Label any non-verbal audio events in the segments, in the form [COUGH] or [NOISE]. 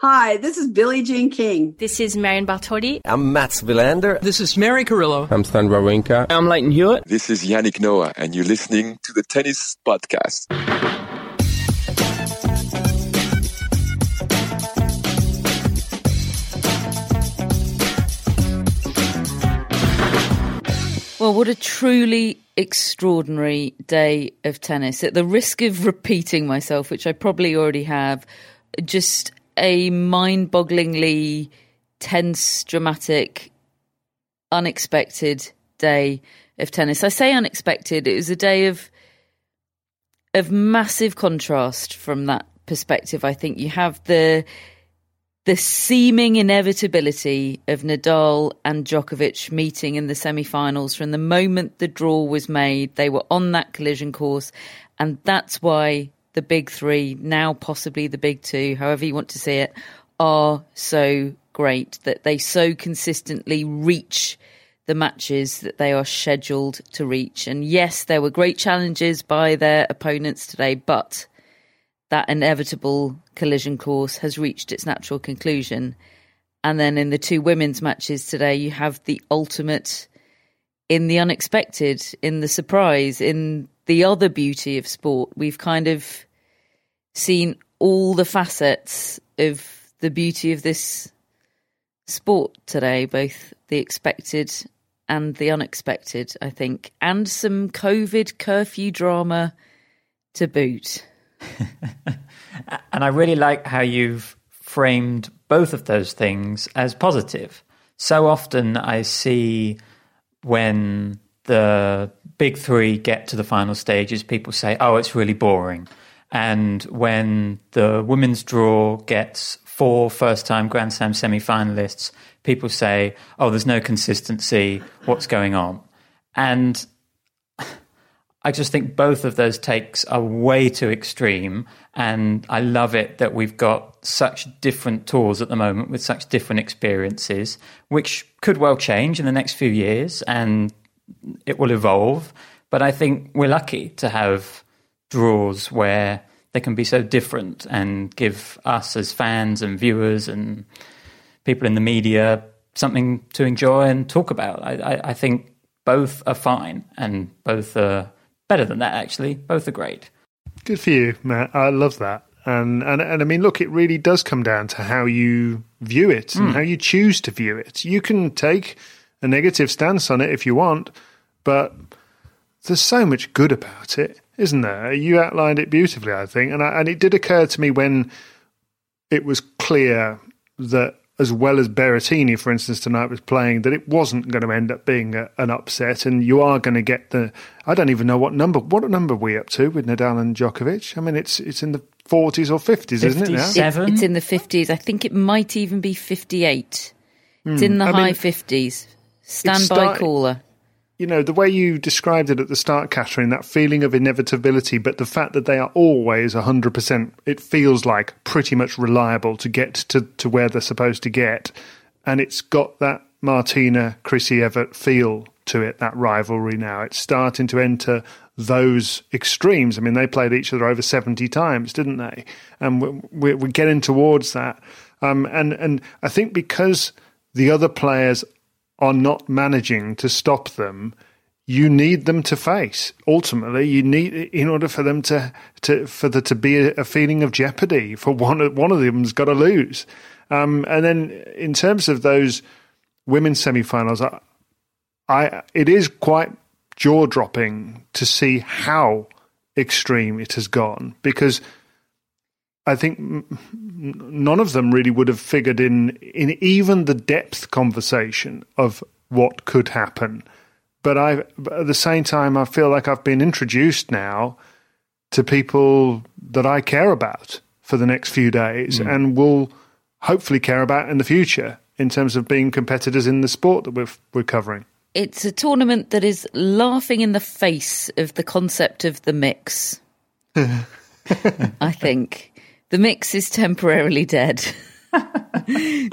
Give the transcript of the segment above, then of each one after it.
Hi, this is Billie Jean King. This is Marion Bartoli. I'm Mats Wilander. This is Mary Carillo. I'm Stan Wawrinka. I'm Lleyton Hewitt. This is Yannick Noah, and you're listening to the Tennis Podcast. Well, what a truly extraordinary day of tennis. At the risk of repeating myself, which I probably already have, just a mind bogglingly tense, dramatic, unexpected day of tennis. I say unexpected, it was a day of of massive contrast from that perspective. I think you have the the seeming inevitability of Nadal and Djokovic meeting in the semi-finals from the moment the draw was made. They were on that collision course, and that's why the big three, now possibly the big two, however you want to see it, are so great that they so consistently reach the matches that they are scheduled to reach. And yes, there were great challenges by their opponents today, but that inevitable collision course has reached its natural conclusion. And then in the two women's matches today, you have the ultimate in the unexpected, in the surprise, in the other beauty of sport. We've kind of seen all the facets of the beauty of this sport today, both the expected and the unexpected, I think, and some COVID curfew drama to boot. [LAUGHS] and I really like how you've framed both of those things as positive. So often I see when the big three get to the final stages, people say, oh, it's really boring. And when the women's draw gets four first time Grand Slam semi finalists, people say, oh, there's no consistency. What's going on? And I just think both of those takes are way too extreme. And I love it that we've got such different tours at the moment with such different experiences, which could well change in the next few years and it will evolve. But I think we're lucky to have draws where they can be so different and give us as fans and viewers and people in the media something to enjoy and talk about. I, I, I think both are fine and both are better than that, actually. Both are great. Good for you, Matt. I love that. And, and and I mean, look, it really does come down to how you view it and Mm. how you choose to view it. You can take a negative stance on it if you want, but there's so much good about it, isn't there? You outlined it beautifully, I think, and I, and it did occur to me when it was clear that as well as Berrettini, for instance, tonight was playing, that it wasn't going to end up being a, an upset, and you are going to get the. I don't even know what number. What number are we up to with Nadal and Djokovic? I mean, it's it's in the forties or fifties, isn't it now? It- it's in the 50s. I think it might even be 58. It's Hmm. in the I high 50s. Stand it's by start- caller. You know, the way you described it at the start, Catherine, that feeling of inevitability, but the fact that they are always 100%, it feels like pretty much reliable to get to, to where they're supposed to get. And it's got that Martina, Chrissy Evert feel to it, that rivalry now. It's starting to enter those extremes. I mean, they played each other over 70 times, didn't they? And we're we're getting towards that. Um, and, and I think because the other players are not managing to stop them, you need them to face. Ultimately, you need in order for them to, to for there to be a, a feeling of jeopardy for one one of them's got to lose. Um, and then in terms of those women's semi-finals, I, I it is quite jaw dropping to see how extreme it has gone because I think none of them really would have figured in in even the depth conversation of what could happen but I but at the same time I feel like I've been introduced now to people that I care about for the next few days mm. and will hopefully care about in the future in terms of being competitors in the sport that we're we're covering. It's a tournament that is laughing in the face of the concept of the mix. [LAUGHS] I think the mix is temporarily dead. [LAUGHS]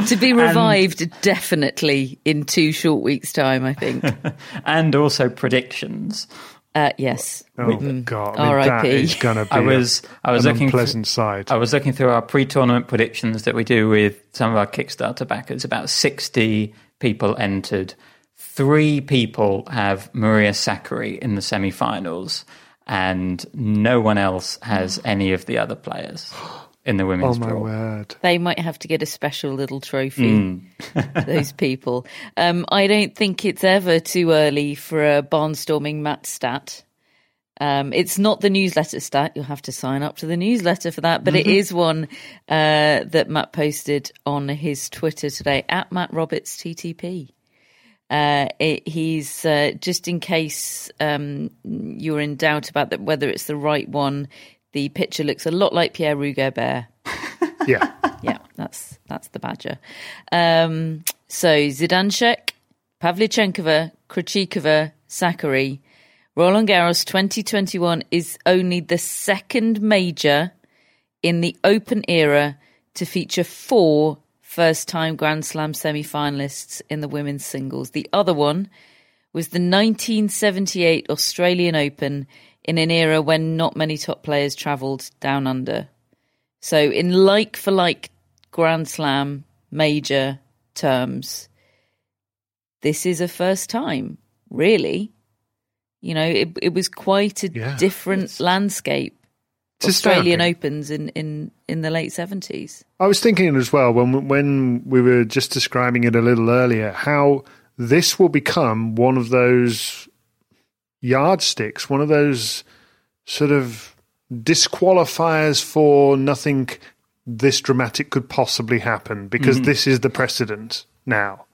to be revived and, definitely in two short weeks' time, I think. [LAUGHS] and also predictions. Uh, yes. Oh mm. God! I mean, that is going to be. I was. A, I was looking. Pleasant side. I was looking through our pre-tournament predictions that we do with some of our Kickstarter backers. About sixty people entered. Three people have Maria Sakkari in the semi-finals, and no one else has any of the other players. [GASPS] [GASPS] [GASPS] in the women's Oh my draw. word! They might have to get a special little trophy. Mm. [LAUGHS] those people. Um, I don't think it's ever too early for a barnstorming Matt stat. Um, it's not the newsletter stat. You'll have to sign up to the newsletter for that. But mm-hmm. it is one uh, that Matt posted on his Twitter today at Matt Roberts TTP. Uh, it, he's uh, just in case um, you're in doubt about that, whether it's the right one the picture looks a lot like Pierre-Hugues Herbert. [LAUGHS] yeah, yeah, that's that's the badger. Um, so Zidansek, Pavlyuchenkova, Krejcikova, Sakkari. Roland Garros 2021 is only the second major in the Open era to feature four first time Grand Slam semi finalists in the women's singles. The other one was the 1978 Australian Open in an era when not many top players travelled down under. So, in like for like Grand Slam major terms, this is a first time, really. You know, it it was quite a yeah, different landscape. To Australian Opens in, in, in the late seventies. I was thinking as well when when we were just describing it a little earlier how this will become one of those yardsticks, one of those sort of disqualifiers for nothing this dramatic could possibly happen because mm-hmm. this is the precedent now.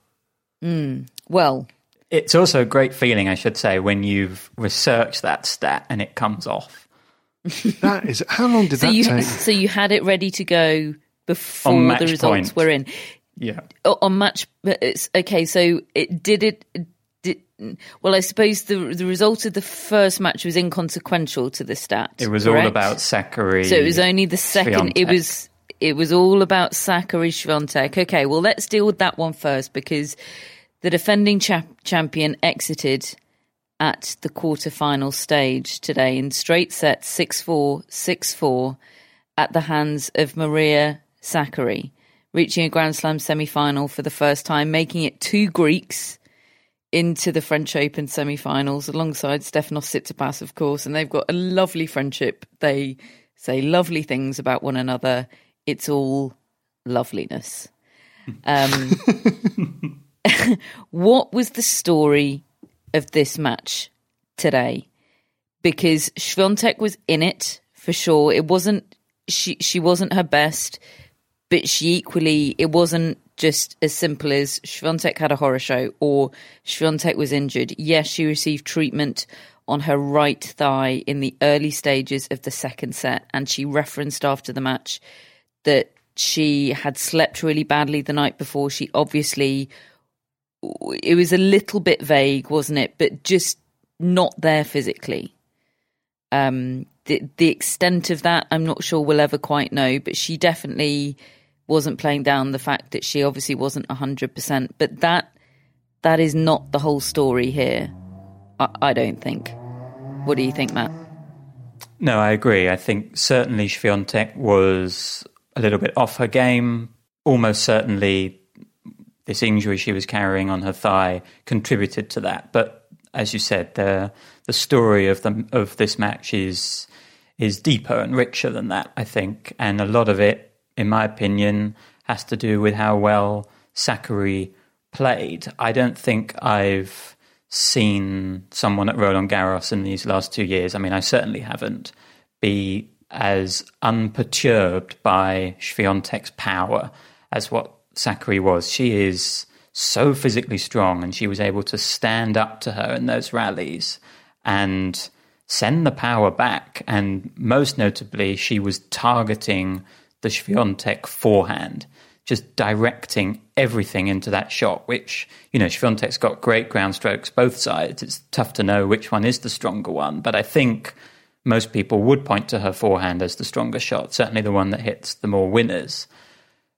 Mm. Well, it's also a great feeling, I should say, when you've researched that stat and it comes off. [LAUGHS] that is how long did so that you, take? [LAUGHS] So you had it ready to go before the results point. were in. Yeah. On match, it's okay. So it did it did, well, I suppose the the result of the first match was inconsequential to the stat. It was correct? all about Sakkari. So it was only the second. It was it was all about Sakkari Swiatek. Okay, well let's deal with that one first because the defending cha- champion exited at the quarterfinal stage today in straight sets 6-4, 6-4 at the hands of Maria Sakkari, reaching a Grand Slam semi-final for the first time, making it two Greeks into the French Open semi-finals alongside Stefanos Tsitsipas, of course, and they've got a lovely friendship. They say lovely things about one another. It's all loveliness. Um, [LAUGHS] what was the story of this match today? Because Swiatek was in it for sure. It wasn't she. She wasn't her best, but she equally it wasn't just as simple as Swiatek had a horror show or Swiatek was injured. Yes, she received treatment on her right thigh in the early stages of the second set, and she referenced after the match that she had slept really badly the night before. She obviously, it was a little bit vague, wasn't it? But just not there physically. Um, the the extent of that, I'm not sure we'll ever quite know, but she definitely wasn't playing down the fact that she obviously wasn't 100%. But that that is not the whole story here. I, I don't think. What do you think, Matt? No, I agree. I think certainly Swiatek was a little bit off her game. Almost certainly, this injury she was carrying on her thigh contributed to that. But as you said, the the story of the of this match is is deeper and richer than that. I think, and a lot of it, in my opinion, has to do with how well Sakkari played. I don't think I've seen someone at Roland Garros in these last two years. I mean, I certainly haven't be as unperturbed by Swiatek's power as what Sakkari was. She is so physically strong, and she was able to stand up to her in those rallies and send the power back. And most notably, she was targeting the Swiatek forehand, just directing everything into that shot, which, you know, Swiatek's got great ground strokes both sides. It's tough to know which one is the stronger one. But I think most people would point to her forehand as the stronger shot, certainly the one that hits the more winners.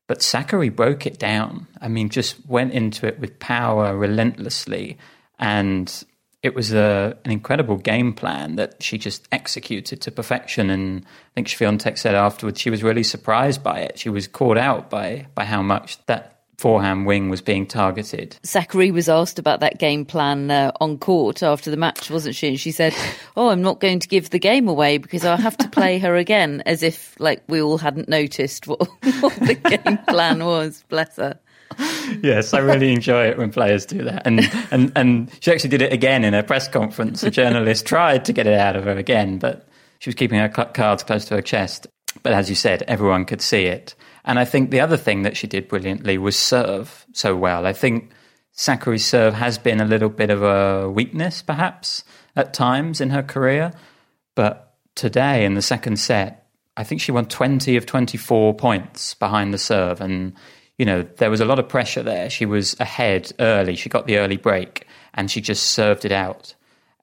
But Sakkari broke it down. I mean, just went into it with power relentlessly. And it was a, an incredible game plan that she just executed to perfection. And I think Swiatek said afterwards she was really surprised by it. She was caught out by, by how much that forehand wing was being targeted. Sakkari was asked about that game plan uh, on court after the match, wasn't she? And she said, [LAUGHS] "Oh, I'm not going to give the game away because I'll have to play her again," as if like we all hadn't noticed what, [LAUGHS] what the game [LAUGHS] plan was. Bless her. [LAUGHS] yes, I really enjoy it when players do that. And, and, and she actually did it again in a press conference. A journalist tried to get it out of her again, but she was keeping her cards close to her chest. But as you said, everyone could see it. And I think the other thing that she did brilliantly was serve so well. I think Sakkari's serve has been a little bit of a weakness, perhaps, at times in her career. But today, in the second set, I think she won 20 of 24 points behind the serve. And, you know, there was a lot of pressure there. She was ahead early. She got the early break and she just served it out,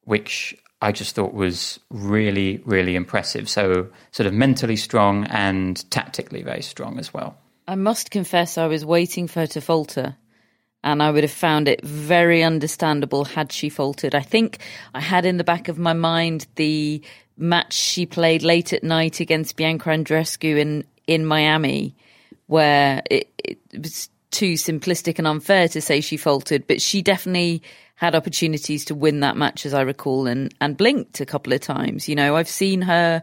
which I just thought was really, really impressive. So, sort of mentally strong and tactically very strong as well. I must confess, I was waiting for her to falter, and I would have found it very understandable had she faltered. I think I had in the back of my mind the match she played late at night against Bianca Andreescu in, in Miami, where it, it was too simplistic and unfair to say she faltered, but she definitely had opportunities to win that match, as I recall, and and blinked a couple of times. You know, I've seen her,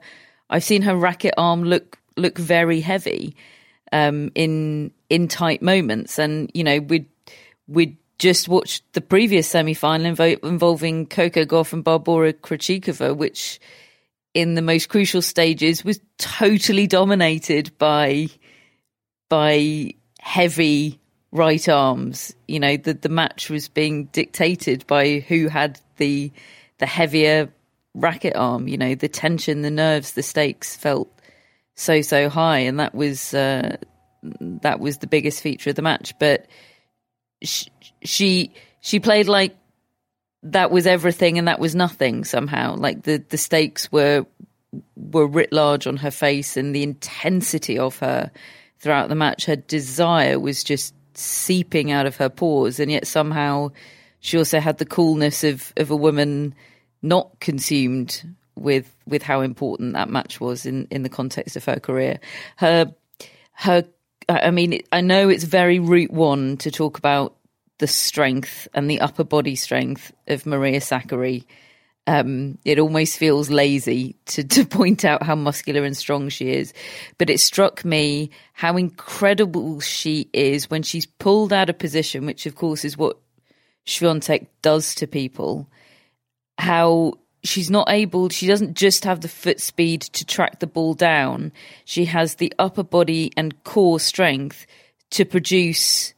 I've seen her racket arm look look very heavy um, in in tight moments, and you know, we we just watched the previous semi final invo- involving Coco Gauff and Barbora Krejcikova, which in the most crucial stages was totally dominated by by heavy right arms. You know, the the match was being dictated by who had the the heavier racket arm. You know, the tension, the nerves, the stakes felt so so high, and that was uh, that was the biggest feature of the match. But she, she she played like that was everything and that was nothing somehow. Like the the stakes were were writ large on her face, and the intensity of her throughout the match, her desire was just seeping out of her pores, and yet somehow she also had the coolness of of a woman not consumed with with how important that match was in in the context of her career. Her her I mean I know it's very route one to talk about the strength and the upper body strength of Maria Sakkari um, it almost feels lazy to, to [LAUGHS] point out how muscular and strong she is. But it struck me how incredible she is when she's pulled out of position, which of course is what Swiatek does to people. How she's not able, she doesn't just have the foot speed to track the ball down, she has the upper body and core strength to produce,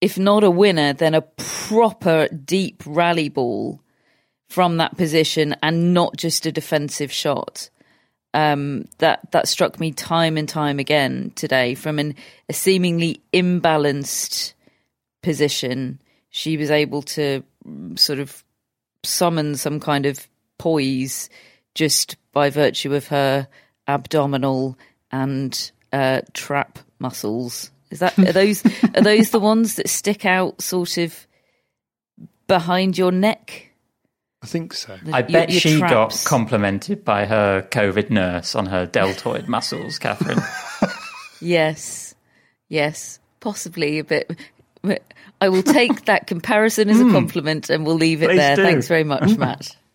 if not a winner, then a proper deep rally ball from that position and not just a defensive shot. Um, that that struck me time and time again today from an, a seemingly imbalanced position. She was able to sort of summon some kind of poise just by virtue of her abdominal and uh, trap muscles. Is that are those [LAUGHS] are those the ones that stick out sort of behind your neck? I think so. I your- bet your she traps. got complimented by her COVID nurse on her deltoid [LAUGHS] muscles, Catherine. Yes, yes, possibly a bit. I will take [LAUGHS] that comparison as a hmm. compliment and we'll leave it Please there. do. Thanks very much, hmm. Matt. [LAUGHS]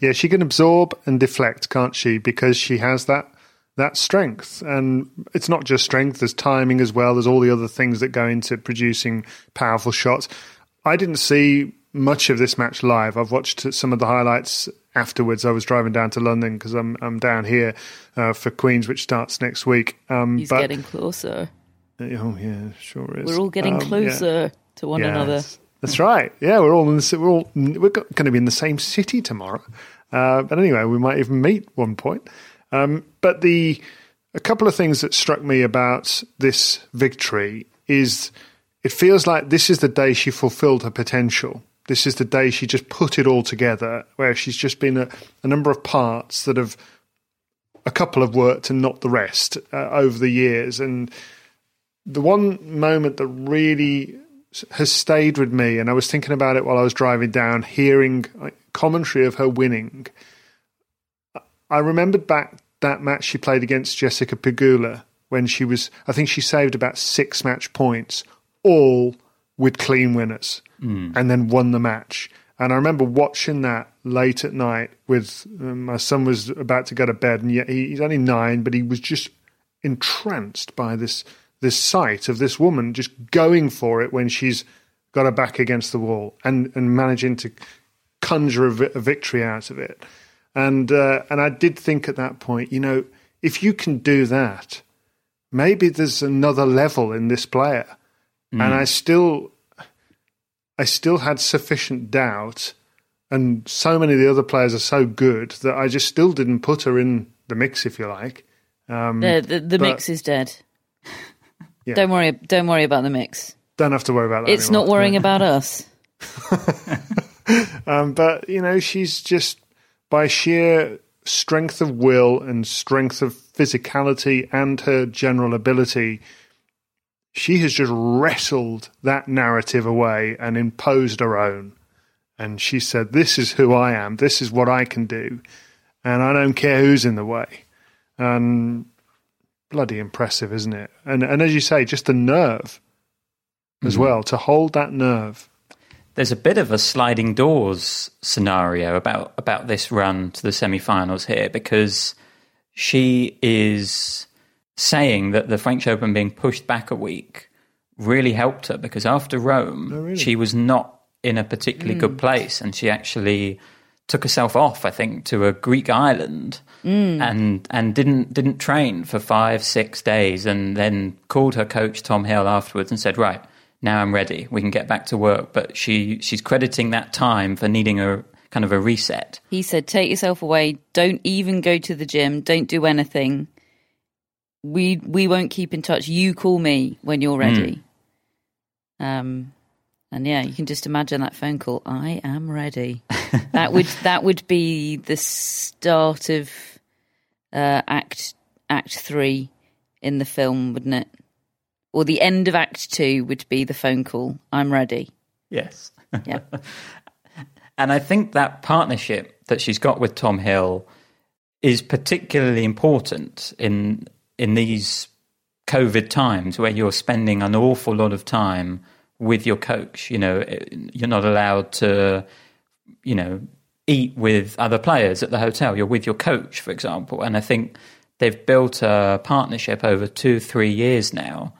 Yeah, she can absorb and deflect, can't she? Because she has that that strength, and it's not just strength. There's timing as well. There's all the other things that go into producing powerful shots. I didn't see much of this match live. I've watched some of the highlights afterwards. I was driving down to London because I'm I'm down here uh, for Queens, which starts next week. Um, He's but getting closer. oh yeah, sure is. We're all getting Um, yeah. closer to one another. That's right. Yeah, we're all in the, we're all we're going to be in the same city tomorrow. Uh, but anyway, we might even meet one point. Um, but the a couple of things that struck me about this victory is it feels like this is the day she fulfilled her potential. This is the day she just put it all together, where she's just been a, a number of parts that have a couple have worked and not the rest uh, over the years. And the one moment that really has stayed with me, and I was thinking about it while I was driving down, hearing commentary of her winning. I remembered back that match she played against Jessica Pegula when she was, I think she saved about six match points, all with clean winners, and then won the match. And I remember watching that late at night with um, my son was about to go to bed, and yet he, he's only nine, but he was just entranced by this this sight of this woman just going for it when she's got her back against the wall and and managing to conjure a, vi- a victory out of it. And uh, and I did think at that point, you know, if you can do that, maybe there's another level in this player. And I still, I still had sufficient doubt, and so many of the other players are so good that I just still didn't put her in the mix, if you like. Um, The, the, the mix is dead. [LAUGHS] Yeah. Don't worry. Don't worry about the mix. Don't have to worry about that. It's anymore. not worrying about us. [LAUGHS] [LAUGHS] Um, but you know, she's just by sheer strength of will and strength of physicality and her general ability, she has just wrestled that narrative away and imposed her own. And she said, "This is who I am. This is what I can do, and I don't care who's in the way." And bloody impressive, isn't it? And and as you say, just the nerve as mm-hmm. well to hold that nerve. There's a bit of a sliding doors scenario about about this run to the semi-finals here because she is saying that the French Open being pushed back a week really helped her because after Rome oh, she was not in a particularly good mm. place and she actually took herself off I think to a Greek island mm. and and didn't didn't train for 5 6 days and then called her coach Tom Hill afterwards and said right now I'm ready we can get back to work but she she's crediting that time for needing a kind of a reset He said, "Take yourself away. Don't even go to the gym. Don't do anything. We we won't keep in touch. You call me when you're ready." Um, and yeah, you can just imagine that phone call. I am ready. [LAUGHS] that would that would be the start of uh, act act three in the film, wouldn't it? Or the end of act two would be the phone call. I'm ready. yes Yeah. [LAUGHS] And I think that partnership that she's got with Tom Hill is particularly important in in these COVID times where you're spending an awful lot of time with your coach. You know, you're not allowed to, you know, eat with other players at the hotel. You're with your coach, for example. And I think they've built a partnership over two, three years now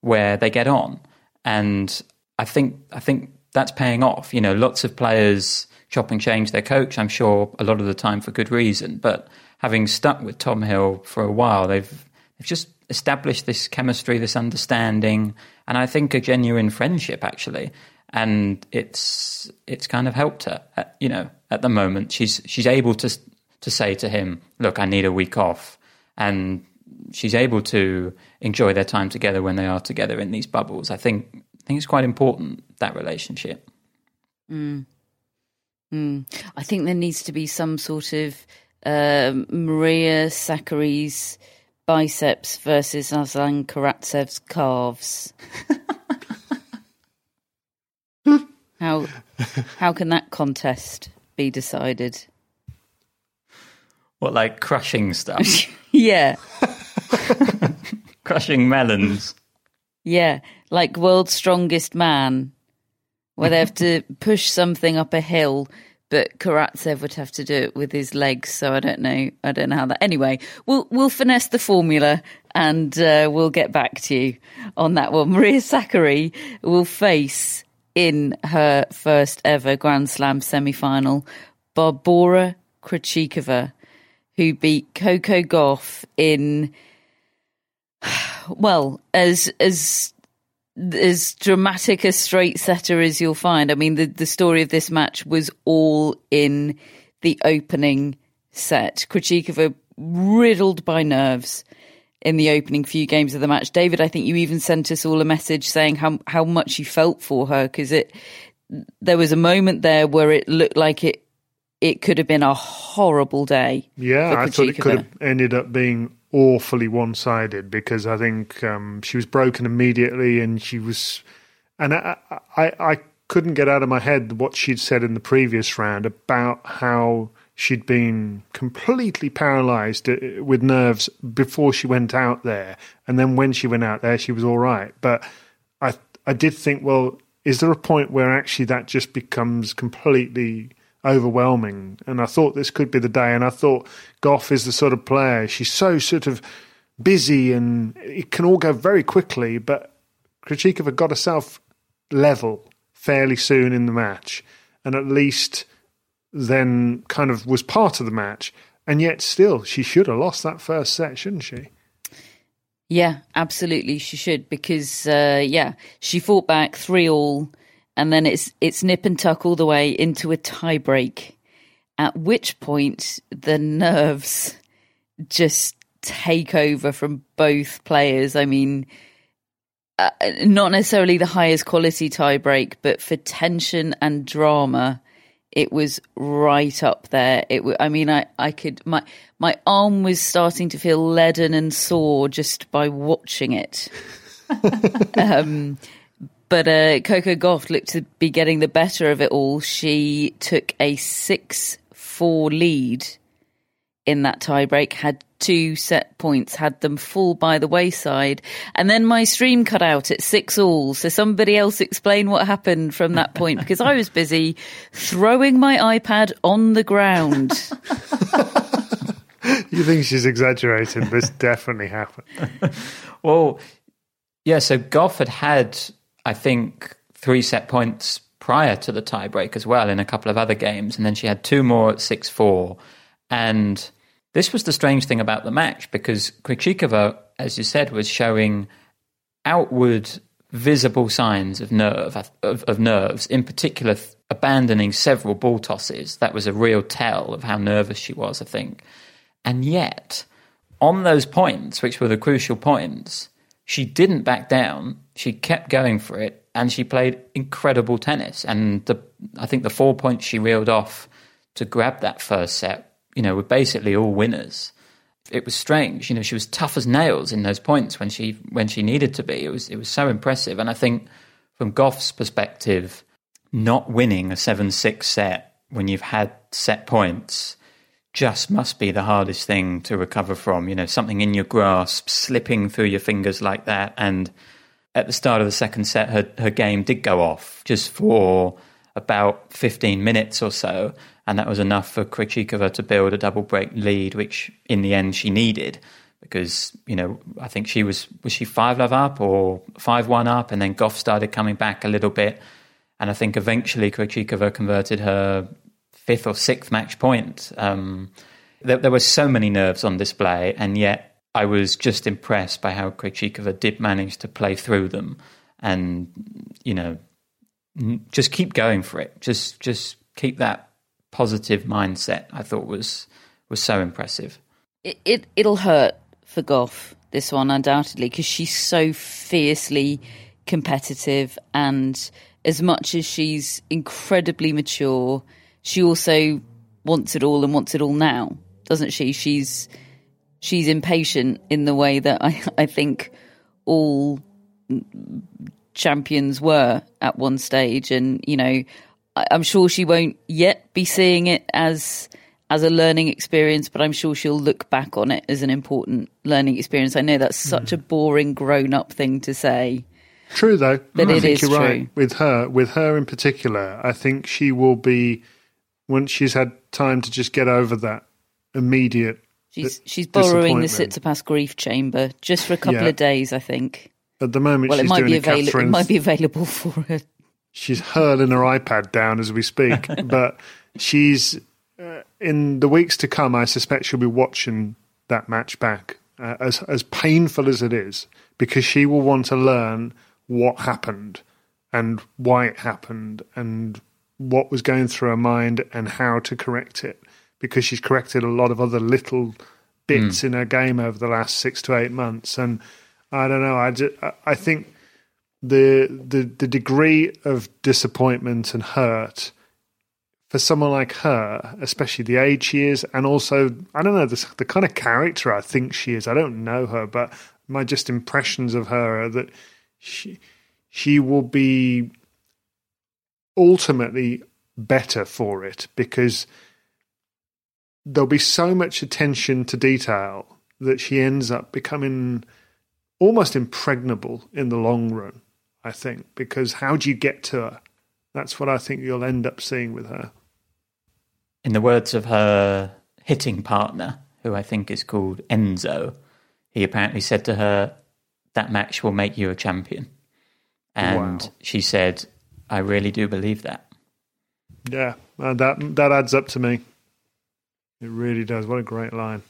where they get on. And I think I think that's paying off. You know, lots of players chop and change their coach. I'm sure a lot of the time for good reason. But having stuck with Tom Hill for a while, they've they've just established this chemistry, this understanding, and I think a genuine friendship actually. And it's it's kind of helped her. At, you know, at the moment, she's she's able to to say to him, "Look, I need a week off," and she's able to enjoy their time together when they are together in these bubbles. I think I think it's quite important that relationship. Mm. Mm. I think there needs to be some sort of uh, Maria Sakkari's biceps versus Aslan Karatsev's calves. [LAUGHS] how how can that contest be decided? What like crushing stuff, [LAUGHS] yeah, [LAUGHS] crushing melons. Yeah, like World's Strongest Man, where they have to push something up a hill, but Karatsev would have to do it with his legs. So I don't know. I don't know how that. Anyway, we'll we'll finesse the formula and uh, we'll get back to you on that one. [LAUGHS] Maria Sakkari will face in her first ever Grand Slam semi final Barbora Krejcikova, who beat Coco Gauff in [SIGHS] well as as as dramatic a straight setter as you'll find. I mean, the the story of this match was all in the opening set. Krejcikova riddled by nerves in the opening few games of the match. David, I think you even sent us all a message saying how how much you felt for her because it there was a moment there where it looked like it it could have been a horrible day. Yeah, I thought it could have ended up being awfully one sided because I think um, she was broken immediately and she was. And I, I, I couldn't get out of my head what she'd said in the previous round about how she'd been completely paralyzed uh, with nerves before she went out there. And then when she went out there, she was all right. But I, I did think, well, is there a point where actually that just becomes completely overwhelming. And I thought this could be the day. And I thought Gauff is the sort of player, she's so sort of busy and it can all go very quickly. But Krejcikova got herself level fairly soon in the match and at least then kind of was part of the match. And yet still, she should have lost that first set, shouldn't she? Yeah, absolutely, she should because uh, yeah, she fought back three all and then it's it's nip and tuck all the way into a tie break. At which point the nerves just take over from both players. I mean, uh, not necessarily the highest quality tie break, but for tension and drama, it was right up there. It, I mean, I, I could my my arm was starting to feel leaden and sore just by watching it. [LAUGHS] um, but uh, Coco Gauff looked to be getting the better of it all. She took a 6 4 lead in that tiebreak, had two set points, had them fall by the wayside. And then my stream cut out at 6 all. So somebody else explain what happened from that point because I was busy throwing my iPad on the ground. [LAUGHS] you think she's exaggerating? This definitely happened. well, yeah, so Gauff had had I think, three set points prior to the tiebreak as well in a couple of other games. And then she had two more at 6 4. And this was the strange thing about the match because Krejcikova, as you said, was showing outward visible signs of nerve of, of, nerves, in particular abandoning several ball tosses. That was a real tell of how nervous she was, I think. And yet, on those points, which were the crucial points, she didn't back down. She kept going for it, and she played incredible tennis. And the, I think the four points she reeled off to grab that first set, you know, were basically all winners. It was strange, you know. She was tough as nails in those points when she when she needed to be. It was it was so impressive. And I think from Gauff's perspective, not winning a seven six set when you've had set points just must be the hardest thing to recover from. You know, something in your grasp slipping through your fingers like that. And at the start of the second set, her, her game did go off just for about 15 minutes or so. And that was enough for Krejcikova to build a double break lead, which in the end she needed because, you know, I think she was, was she 5 love up or 5 1 up? And then Gauff started coming back a little bit. And I think eventually Krejcikova converted her fifth or sixth match point. Um, there, there, were so many nerves on display, and yet I was just impressed by how Krejcikova did manage to play through them, and you know, just keep going for it. Just just keep that positive mindset. I thought was was so impressive. It, it it'll hurt for Gauff this one undoubtedly because she's so fiercely competitive and as much as she's incredibly mature she also wants it all and wants it all now, doesn't she? She's she's impatient in the way that I, [LAUGHS] I think all champions were at one stage, and you know, I, I'm sure she won't yet be seeing it as as a learning experience, but I'm sure she'll look back on it as an important learning experience. I know that's such mm. a boring grown up thing to say. True though, But I it think is you're true. right with her. With her in particular, I think she will be once she's had time to just get over that immediate. She's she's borrowing the. Tsitsipas grief chamber just for a couple Yeah. of days, I think. At the moment, Well, it might doing be available. It might be available [LAUGHS] for her. She's hurling her iPad down as we speak, [LAUGHS] but she's uh, in the weeks to come. I suspect she'll be watching that match back, uh, as as painful as it is, because she will want to learn what happened and why it happened and what was going through her mind and how to correct it. Because she's corrected a lot of other little bits hmm. in her game over the last six to eight months, and I don't know. I just, I think the the the degree of disappointment and hurt for someone like her, especially the age she is, and also I don't know the, the kind of character I think she is. I don't know her, but my just impressions of her are that she she will be ultimately better for it because there'll be so much attention to detail that she ends up becoming almost impregnable in the long run, I think, because how do you get to her? That's what I think you'll end up seeing with her. In the words of her hitting partner, who I think is called Enzo, he apparently said to her, That match will make you a champion. And Wow. she said, I really do believe that. Yeah, uh, that that adds up to me. It really does. What a great line.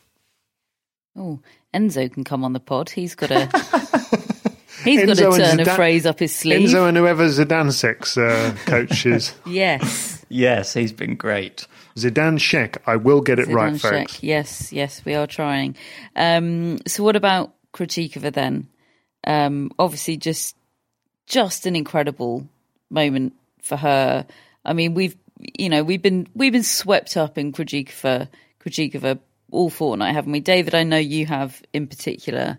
Oh, Enzo can come on the pod. He's got a [LAUGHS] he's got Enzo a turn of Zidane- phrase up his sleeve. Enzo and whoever Zidane's uh, coach is. [LAUGHS] yes, Yes, he's been great. Zidane Sheck. I will get it right, Zidane folks. Yes, yes, we are trying. Um, so, what about Krejcikova then? Um, obviously, just just an incredible moment for her. I mean, we've you know we've been we've been swept up in Krejcikova Krejcikova all fortnight, haven't we, David? I know you have in particular.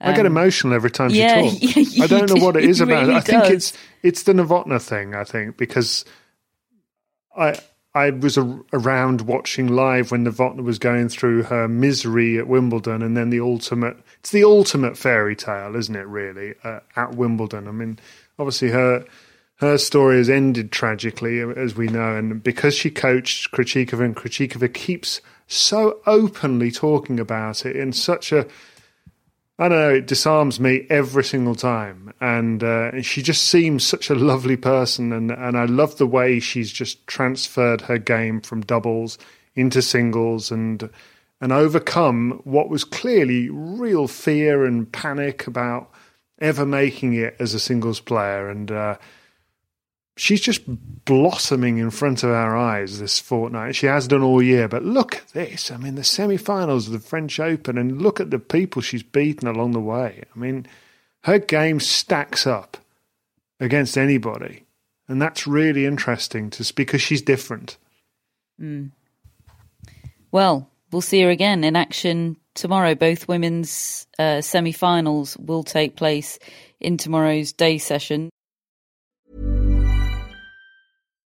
I get emotional every time Um, yeah, she talks. [LAUGHS] yeah, I don't know what it is about. it. really I think does. it's it's the Novotna thing. I think because I I was a, around watching live when Novotna was going through her misery at Wimbledon, and then the ultimate. It's the ultimate fairy tale, isn't it? Really uh, at Wimbledon. I mean, obviously her. Her story has ended tragically, as we know, and because she coached Krejcikova, and Krejcikova keeps so openly talking about it in such a I don't know. It disarms me every single time, and uh, she just seems such a lovely person, and and I love the way she's just transferred her game from doubles into singles, and and overcome what was clearly real fear and panic about ever making it as a singles player, and uh, she's just blossoming in front of our eyes this fortnight. She has done all year, but look at this. I mean, the semi finals of the French Open, and look at the people she's beaten along the way. I mean, her game stacks up against anybody. And that's really interesting to because she's different. Well, we'll see her again in action tomorrow. Both women's uh, semi finals will take place in tomorrow's day session.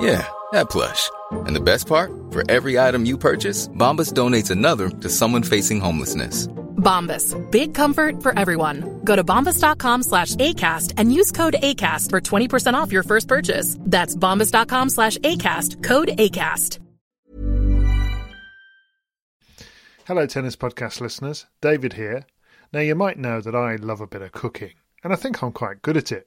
Yeah, that plush. And the best part? For every item you purchase, Bombas donates another to someone facing homelessness. Bombas. Big comfort for everyone. Go to bombas.com slash ACAST and use code ACAST for 20% off your first purchase. That's bombas.com slash ACAST. Code ACAST. Hello, Tennis Podcast listeners. David here. Now, you might know that I love a bit of cooking, and I think I'm quite good at it.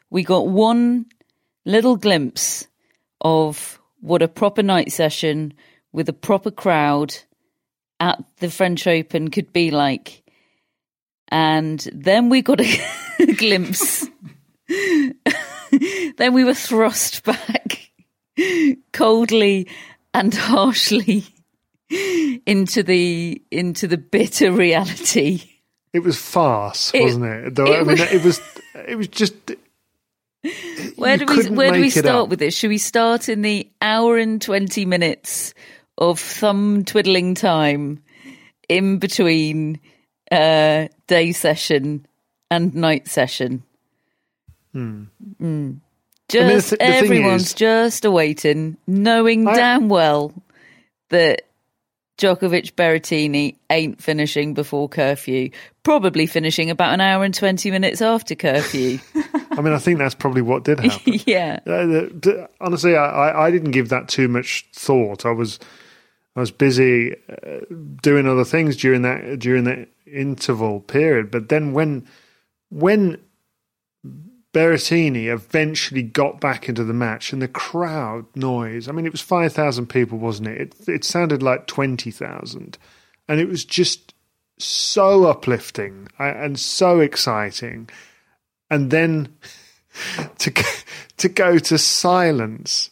We got one little glimpse of what a proper night session with a proper crowd at the French Open could be like. And then we got a, [LAUGHS] glimpse. [LAUGHS] then we were thrust back [LAUGHS] coldly and harshly into the into the bitter reality. It was farce, wasn't it? Though, it I mean, was, it was it was just. [LAUGHS] Where do we where do we start with this? Should we start in the hour and twenty minutes of thumb twiddling time in between uh, day session and night session. Hmm. Mm. Just I mean, th- everyone's is, just awaiting, knowing I, damn well that Djokovic Berrettini ain't finishing before curfew. Probably finishing about an hour and twenty minutes after curfew. [LAUGHS] I mean, I think that's probably what did happen. [LAUGHS] yeah. Uh, honestly, I, I didn't give that too much thought. I was I was busy uh, doing other things during that during that interval period. But then when when Berrettini eventually got back into the match and the crowd noise, I mean, it was five thousand people, wasn't it? It, it sounded like twenty thousand, and it was just so uplifting and so exciting. And then [LAUGHS] to to go to silence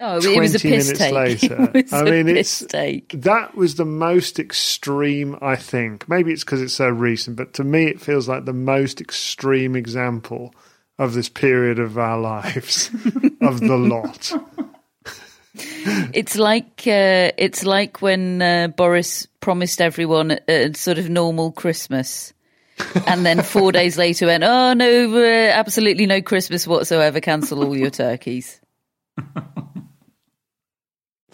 Oh, it was a piss take. [LAUGHS] Later. I mean, it's take. that was the most extreme. I think maybe it's because it's so recent, but to me, it feels like the most extreme example of this period of our [LAUGHS] lives of the lot. it's like uh, it's like when uh, Boris promised everyone a, a, sort of normal Christmas, and then four [LAUGHS] days later went, "Oh no, uh, absolutely no Christmas whatsoever. Cancel all your turkeys."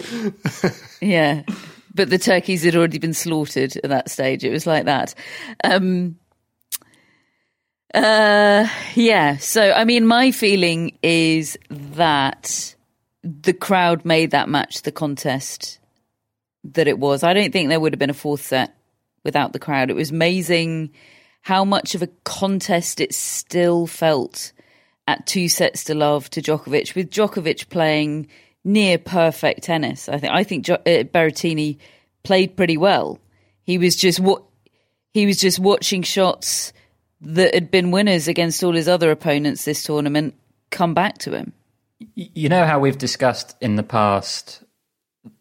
[LAUGHS] yeah. But the turkeys had already been slaughtered at that stage. It was like that. Um, uh, yeah. So, I mean, my feeling is that the crowd made that match the contest that it was. I don't think there would have been a fourth set without the crowd. It was amazing how much of a contest it still felt at two sets to love to Djokovic, with Djokovic playing near perfect tennis. I think I think jo- uh, Berrettini played pretty well. He was just what he was just watching shots that had been winners against all his other opponents this tournament come back to him. You know how we've discussed in the past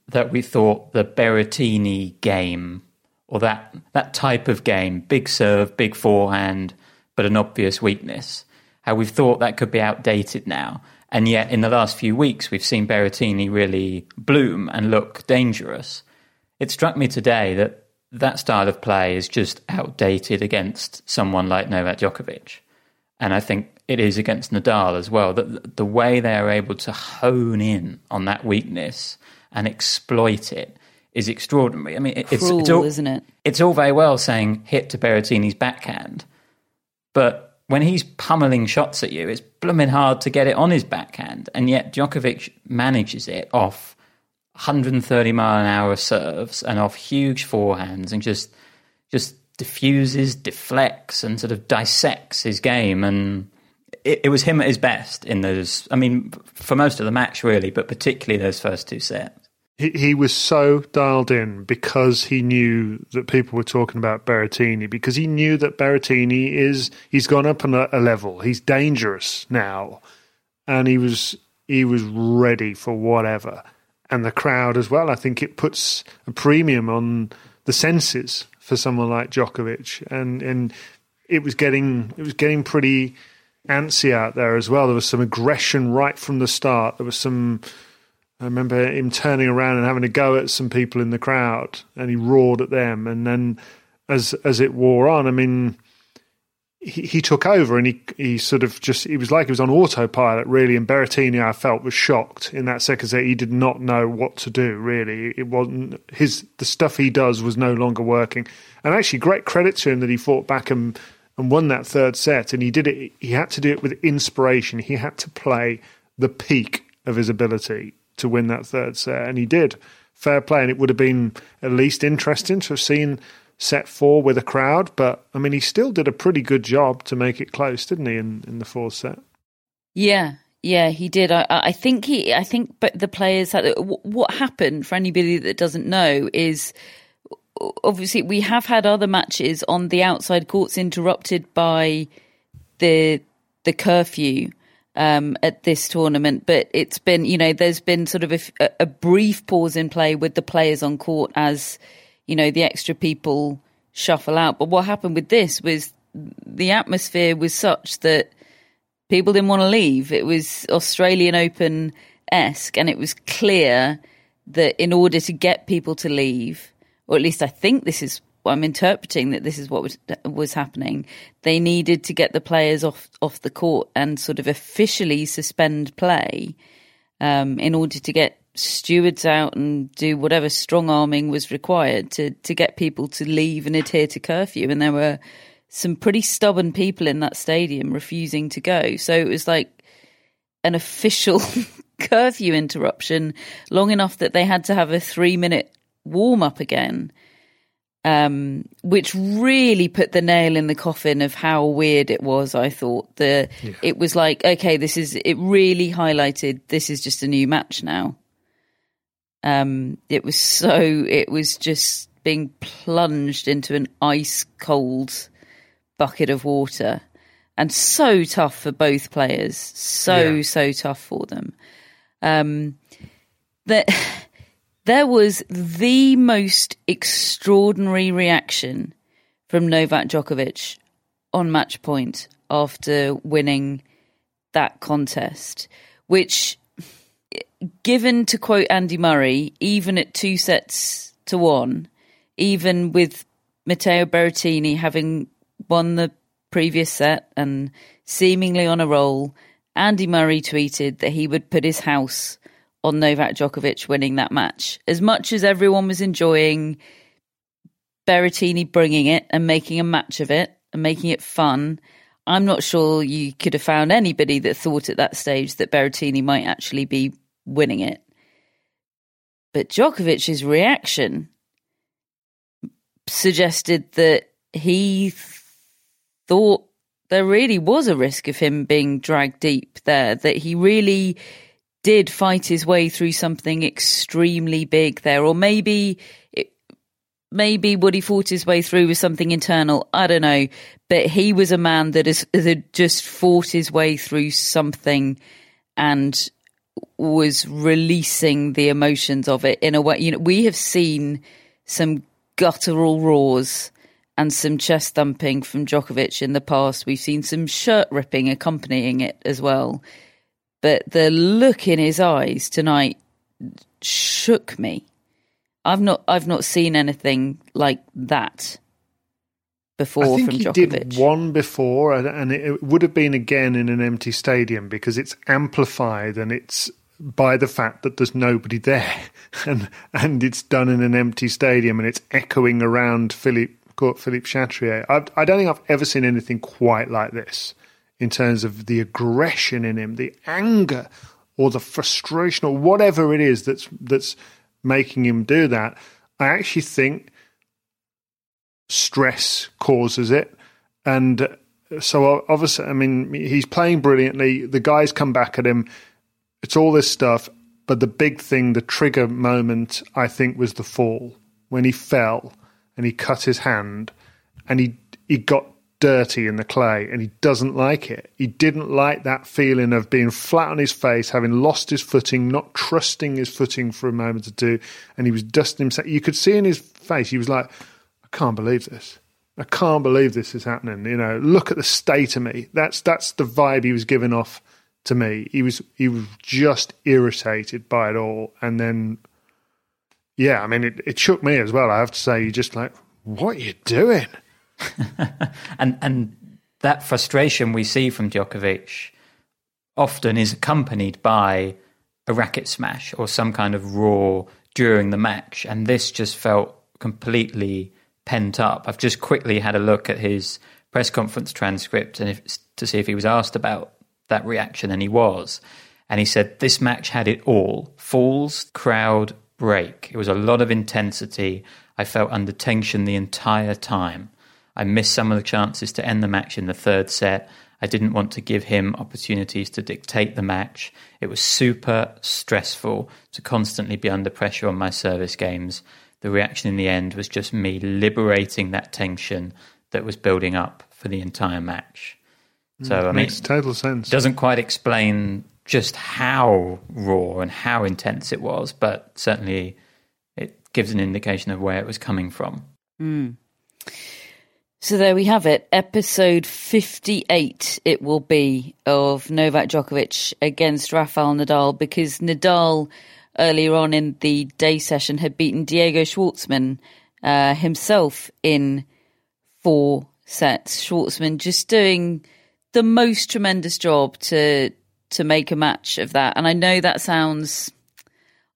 that we thought the Berrettini game or that that type of game, big serve, big forehand, but an obvious weakness. How we've thought that could be outdated now. And yet, in the last few weeks, we've seen Berrettini really bloom and look dangerous. It struck me today that that style of play is just outdated against someone like Novak Djokovic. And I think it is against Nadal as well. That the way they are able to hone in on that weakness and exploit it is extraordinary. I mean, it's, Cruel, it's all, isn't it? It's all very well saying hit to Berrettini's backhand, but when he's pummeling shots at you, it's blooming hard to get it on his backhand. And yet Djokovic manages it off 130 mile an hour serves and off huge forehands and just just diffuses, deflects, and sort of dissects his game. And it, it was him at his best in those. I mean, for most of the match, really, but particularly those first two sets he, he was so dialed in because he knew that people were talking about Berrettini because he knew that Berrettini is he's gone up a, a level. He's dangerous now, and he was he was ready for whatever. And the crowd as well. I think it puts a premium on the senses for someone like Djokovic, and and it was getting it was getting pretty antsy out there as well. There was some aggression right from the start. There was some. I remember him turning around and having a go at some people in the crowd, and he roared at them. And then, as as it wore on, I mean, he, he took over and he he sort of just he was like he was on autopilot really. And Berrettini, I felt, was shocked in that second set. He did not know what to do. Really, it wasn't his the stuff he does was no longer working. And actually, great credit to him that he fought back and and won that third set. And he did it. He had to do it with inspiration. He had to play the peak of his ability to win that third set, and he did. Fair play, and it would have been at least interesting to have seen set four with a crowd. But I mean, he still did a pretty good job to make it close, didn't he? In in the fourth set. Yeah, yeah, he did. I, I think he. I think, but the players had. What happened for anybody that doesn't know is obviously we have had other matches on the outside courts interrupted by the the curfew um, at this tournament, but it's been you know there's been sort of a, a, brief pause in play with the players on court as you know the extra people shuffle out. But what happened with this was the atmosphere was such that people didn't want to leave. It was Australian Open esque, and it was clear that in order to get people to leave or at least I think this is what I'm interpreting that this is what was, was happening. They needed to get the players off off the court and sort of officially suspend play um, in order to get stewards out and do whatever strong arming was required to to get people to leave and adhere to curfew. And there were some pretty stubborn people in that stadium refusing to go. So it was like an official [LAUGHS] curfew interruption long enough that they had to have a three minute warm up again, um, which really put the nail in the coffin of how weird it was. I thought the yeah. it was like okay, this is it really highlighted this is just a new match now. Um, it was so it was just being plunged into an ice cold bucket of water and so tough for both players so yeah. so tough for them um that there was the most extraordinary reaction from Novak Djokovic on match point after winning that contest, which, given to quote Andy Murray, even at two sets to one, even with Matteo Berrettini having won the previous set and seemingly on a roll, Andy Murray tweeted that he would put his house on Novak Djokovic winning that match. As much as everyone was enjoying Berrettini bringing it and making a match of it and making it fun, I'm not sure you could have found anybody that thought at that stage that Berrettini might actually be winning it. But Djokovic's reaction suggested that he thought there really was a risk of him being dragged deep there, that he really did fight his way through something extremely big there, or maybe it, maybe what he fought his way through was something internal. I don't know, but he was a man that has that just fought his way through something and was releasing the emotions of it in a way. You know, we have seen some guttural roars and some chest thumping from Djokovic in the past. We've seen some shirt ripping accompanying it as well but the look in his eyes tonight shook me. I've not I've not seen anything like that before I think from he Djokovic. did one before, and it would have been again in an empty stadium because it's amplified and it's by the fact that there's nobody there, [LAUGHS] and and it's done in an empty stadium and it's echoing around Philippe Court Philippe Chatrier. I, I don't think I've ever seen anything quite like this in terms of the aggression in him, the anger or the frustration or whatever it is that's that's making him do that. I actually think stress causes it, and uh, so obviously, I mean, he's playing brilliantly. The guys come back at him. It's all this stuff, but the big thing, the trigger moment, I think, was the fall when he fell and he cut his hand, and he he got dirty in the clay and he doesn't like it. He didn't like that feeling of being flat on his face, having lost his footing, not trusting his footing for a moment or two, and he was dusting himself. You could see in his face, he was like, I can't believe this. I can't believe this is happening. You know, look at the state of me. That's that's the vibe he was giving off to me. He was he was just irritated by it all, and then yeah, I mean, it, it shook me as well. I have to say, you just like, what are you doing? [LAUGHS] and and that frustration we see from Djokovic often is accompanied by a racket smash or some kind of roar during the match, and this just felt completely pent up. I've just quickly had a look at his press conference transcript and if, to see if he was asked about that reaction, and he was. And he said this match had it all: falls, crowd, break. It was a lot of intensity. I felt under tension the entire time. I missed some of the chances to end the match in the third set. I didn't want to give him opportunities to dictate the match. It was super stressful to constantly be under pressure on my service games. The reaction in the end was just me liberating that tension that was building up for the entire match. So Mm, I mean, makes total sense. Doesn't quite explain just how raw and how intense it was, but certainly it gives an indication of where it was coming from. Mm. So there we have it. Episode 58 it will be of Novak Djokovic against Rafael Nadal because Nadal earlier on in the day session had beaten Diego Schwartzman uh, himself in four sets. Schwartzman just doing the most tremendous job to to make a match of that. And I know that sounds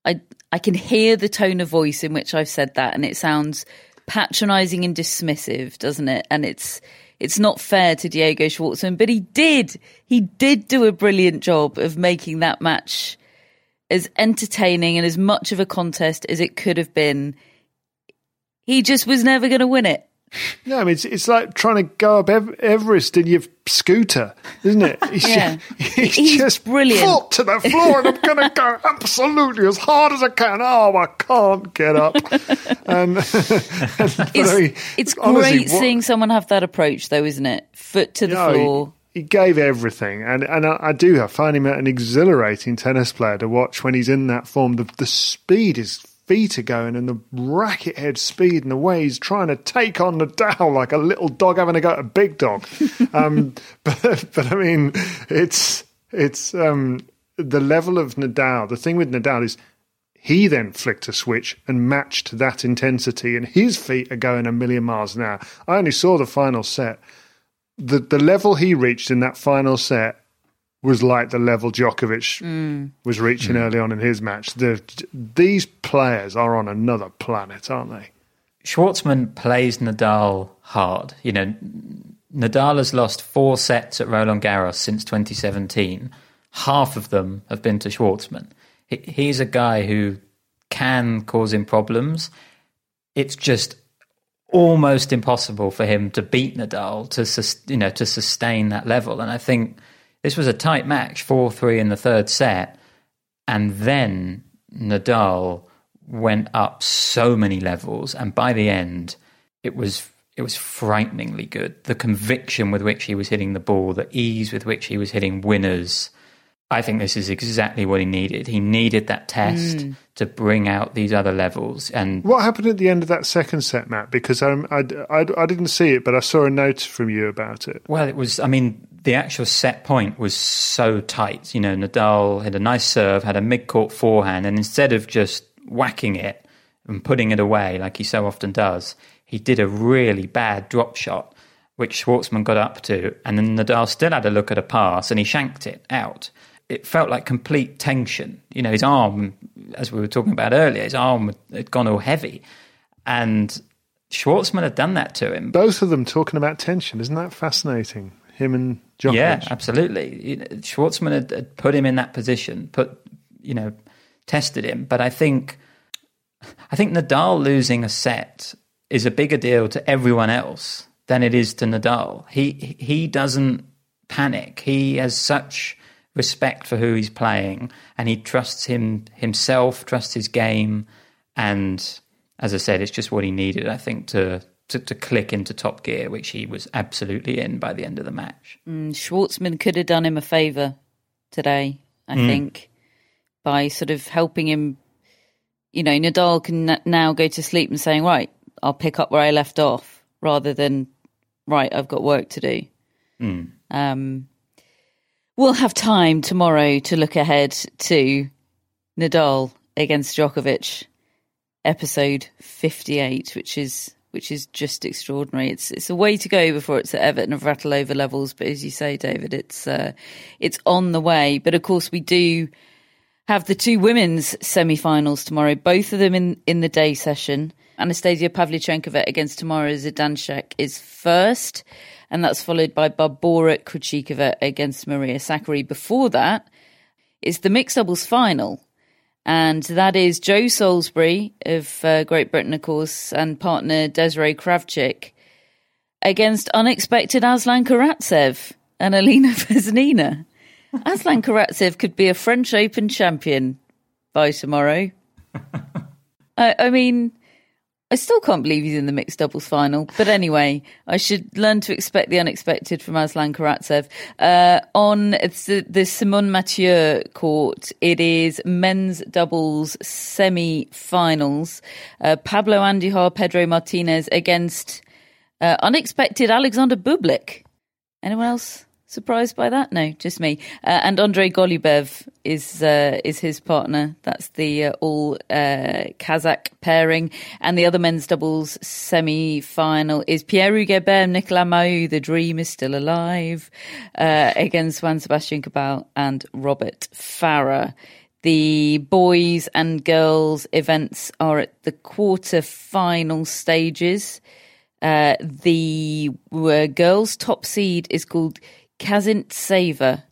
I I can hear the tone of voice in which I've said that and it sounds patronizing and dismissive, doesn't it? And it's it's not fair to Diego Schwartzman, but he did he did do a brilliant job of making that match as entertaining and as much of a contest as it could have been. He just was never going to win it. Yeah, I mean, it's, it's like trying to go up Everest in your scooter, isn't it? [LAUGHS] He's Yeah. just, he's [LAUGHS] He's just brilliant. foot to the floor, and I'm going [LAUGHS] to go absolutely as hard as I can. Oh, I can't get up. and, but I It's, mean, it's honestly, great what- seeing someone have that approach, though, isn't it? Foot to the No, floor. He, gave everything, and and I, I do. I find him an exhilarating tennis player to watch when he's in that form. The the speed his feet are going, and the racket head speed, and the way he's trying to take on the Nadal like a little dog having to go at a big dog. [LAUGHS] um, [LAUGHS] but but I mean, it's it's um, the level of Nadal. The thing with Nadal is he then flicked a switch and matched that intensity, and his feet are going a million miles an hour. I only saw the final set. The the level he reached in that final set was like the level Djokovic Mm. was reaching early on in his match. The, these players are on another planet, aren't they? Schwartzman plays Nadal hard. You know, Nadal has lost four sets at Roland Garros since 2017. Half of them have been to Schwartzman. He, he's a guy who can cause him problems. It's just almost impossible for him to beat Nadal to you know to sustain that level. And I think this was a tight match, four three in the third set, and then Nadal went up so many levels, and by the end, it was it was frighteningly good. The conviction with which he was hitting the ball, the ease with which he was hitting winners. I think this is exactly what he needed. He needed that test Mm. to bring out these other levels, and What happened at the end of that second set, Matt? Because um, I, I, I didn't see it, but I saw a note from you about it. Well, it was. I mean, the actual set point was so tight. You know, Nadal had a nice serve, had a mid-court forehand, and instead of just whacking it and putting it away like he so often does, he did a really bad drop shot, which Schwartzman got up to, and then Nadal still had a look at a pass, and he shanked it out. It felt like complete tension. You know, his arm, as we were talking about earlier, his arm had gone all heavy, and Schwartzman had done that to him. Both of them talking about tension. Isn't that fascinating? Him and Djokovic. Yeah, absolutely. Schwartzman had, had put him in that position, put you know, tested him. But I think, I think Nadal losing a set is a bigger deal to everyone else than it is to Nadal. He he doesn't panic. He has such respect for who he's playing, and he trusts him himself, trusts his game, and as I said, it's just what he needed. I think to. To, to click into top gear, which he was absolutely in by the end of the match. Mm, Schwartzman could have done him a favour today, I Mm. think, by sort of helping him. You know, Nadal can n- now go to sleep and saying, right, I'll pick up where I left off, rather than right, I've got work to do. Mm. Um, we'll have time tomorrow to look ahead to Nadal against Djokovic, episode fifty-eight, which is which is just extraordinary. It's it's a way to go before it's at Evert and Navratilova levels, but as you say, David, it's uh, it's on the way. But of course, we do have the two women's semi-finals tomorrow, both of them in in the day session. Anastasia Pavlyuchenkova against Tamara Zidansek is first, and that's followed by Barbora Krejcikova against Maria Sakkari. Before that is the mixed doubles final, and that is Joe Salisbury of uh, Great Britain, of course, and partner Desirae Krawczyk against unexpected Aslan Karatsev and Elena [LAUGHS] Vesnina. Aslan Karatsev could be a French Open champion by tomorrow. [LAUGHS] I, I mean, I still can't believe he's in the mixed doubles final. But anyway, I should learn to expect the unexpected from Aslan Karatsev. Uh, on the, the Simone Mathieu court, it is men's doubles semi-finals. Uh, Pablo Andujar, Pedro Martinez against uh, unexpected Alexander Bublik. Anyone else surprised by that? No, just me. Uh, and Andrei Golubev is uh, is his partner. That's the uh, all uh, Kazakh pairing. And the other men's doubles semi final is Pierre-Hugues Nicolas Mahut. The dream is still alive uh, against Juan Sebastian Cabal and Robert Farah. The boys and girls events are at the quarter final stages. Uh, the girls' top seed is called Kasintseva.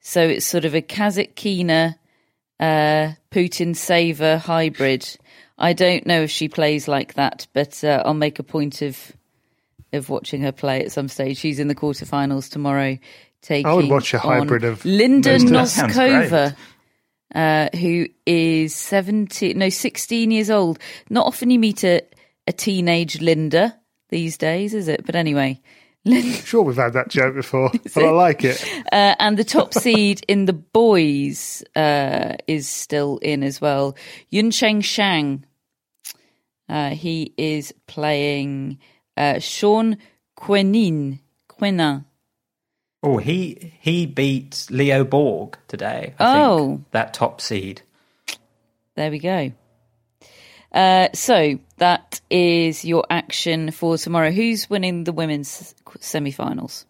So it's sort of a Kasatkina uh, Putintseva hybrid. I don't know if she plays like that, but uh, I'll make a point of of watching her play at some stage. She's in the quarterfinals tomorrow. Taking I would watch a hybrid of Linda those two. That sounds Noskova, uh, who is seventeen, no, sixteen years old. Not often you meet a, a teenage Linda these days, is it? But anyway, [LAUGHS] Sure, we've had that joke before, [LAUGHS] but I like it. uh, and the top [LAUGHS] seed in the boys uh, is still in as well. Juncheng Shang. Uh, he is playing uh, Sean Cuenin. Cuenin. Oh, he he beat Leo Borg today. I Oh. think, that top seed. There we go. Uh, so that is your action for tomorrow. Who's winning the women's semi-finals?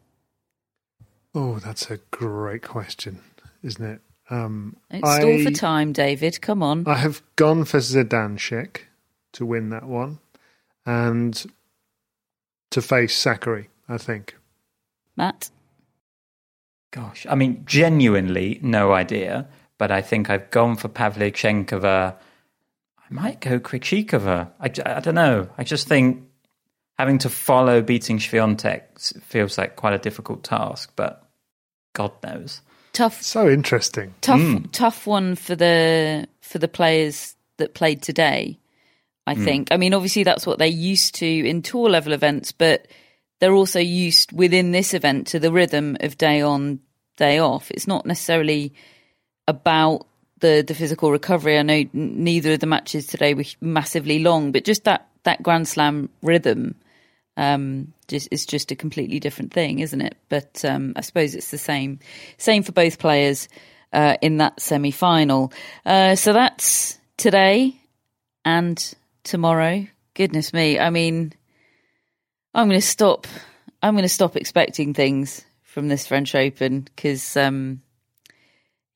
Oh, that's a great question, isn't it? Um, Don't stall I- for time, David. Come on. I have gone for Zidansek to win that one and to face Sakkari, I think. Matt? Gosh, I mean, genuinely no idea, but I think I've gone for Pavlyuchenkova. I might go Krejcikova. I don't know. I just think having to follow beating Swiatek feels like quite a difficult task, but God knows. Tough. So interesting. tough Mm. tough one for the for the players that played today i Mm. think i mean obviously that's what they're used to in tour level events but they're also used within this event to the rhythm of day on day off it's not necessarily about the the physical recovery i know neither of the matches today were massively long but just that that grand slam rhythm um, just is just a completely different thing, isn't it? But um, I suppose it's the same same for both players uh, in that semi final. Uh, so that's today and tomorrow. Goodness me! I mean, I'm going to stop. I'm going to stop expecting things from this French Open because, um,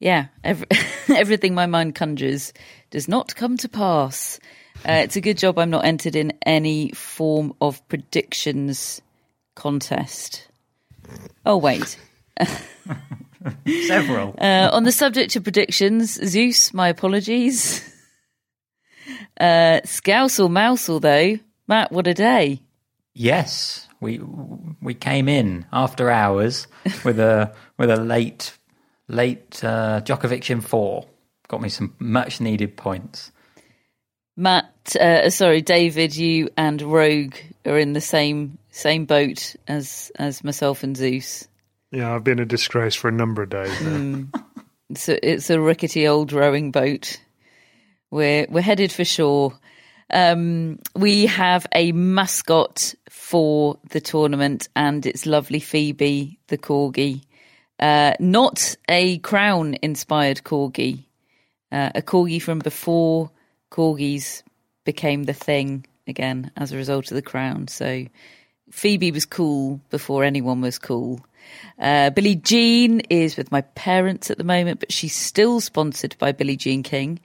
yeah, every, [LAUGHS] everything my mind conjures does not come to pass. Uh, it's a good job I'm not entered in any form of predictions contest. Oh, wait. [LAUGHS] Several. Uh, on the subject of predictions, Zeus, my apologies. Uh, Scousel Mousel, though. Matt, what a day. Yes, we we came in after hours with a with a late late uh, Djokovic in four. Got me some much needed points. Matt, uh, sorry, David, you and Rogue are in the same same boat as as myself and Zeus. Yeah, I've been a disgrace for a number of days now. It's a, it's a rickety old rowing boat. We're we're headed for shore. Um, we have a mascot for the tournament, and it's lovely Phoebe, the corgi. Uh, not a crown inspired corgi, uh, a corgi from before corgis became the thing again as a result of the crown. So Phoebe was cool before anyone was cool. Uh, Billie Jean is with my parents at the moment, but she's still sponsored by Billie Jean King.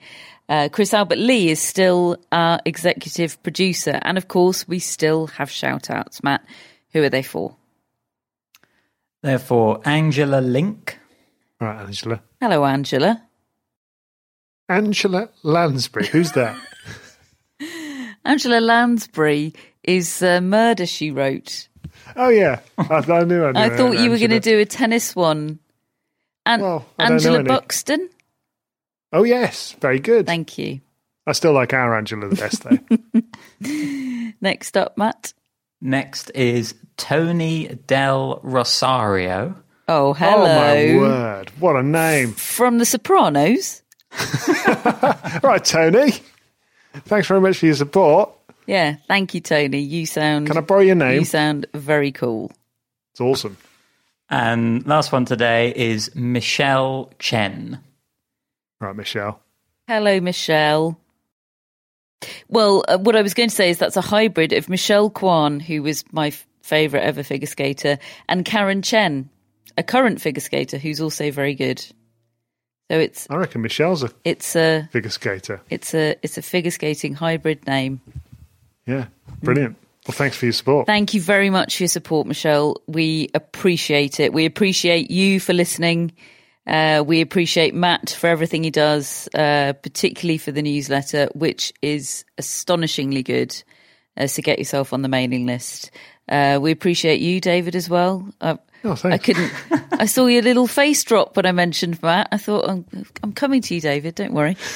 Uh, Chris Albert Lee is still our executive producer. And of course, we still have shout outs. Matt, who are they for? They're Angela Link. Right, Angela. Hello, Angela. Angela Lansbury. Who's that? [LAUGHS] [LAUGHS] Angela Lansbury is a murder she wrote. Oh yeah, I, I knew. I, knew I thought you were going to do a tennis one. And Well, I don't know Angela. Buxton. Oh yes, very good. Thank you. I still like our Angela the best though. [LAUGHS] Next up, Matt. Next is Tony Del Rosario. Oh, hello. Oh my word! What a name. From The Sopranos. [LAUGHS] right, Tony. Thanks very much for your support. Yeah, thank you, Tony. You sound. Can I borrow your name? You sound very cool. It's awesome. And last one today is Michelle Chen. Right, Michelle. Hello, Michelle. Well, uh, what I was going to say is that's a hybrid of Michelle Kwan, who was my f- favourite ever figure skater, and Karen Chen, a current figure skater who's also very good. So it's I reckon Michelle's a it's a figure skater. it's a it's a figure skating hybrid name. Yeah, brilliant. Well, thanks for your support. Thank you very much for your support, Michelle. We appreciate it. We appreciate you for listening. Uh, we appreciate Matt for everything he does, uh, particularly for the newsletter, which is astonishingly good. Uh, so get yourself on the mailing list. Uh, we appreciate you, David, as well. Uh, Oh, thanks. I couldn't. I saw your little face drop when I mentioned Matt. I thought, I'm, I'm coming to you, David. Don't worry. [LAUGHS]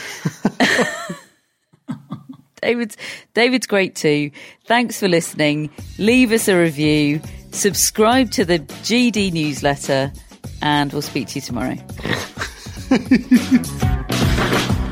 David's David's great too. Thanks for listening. Leave us a review. Subscribe to the GD newsletter, and we'll speak to you tomorrow. [LAUGHS]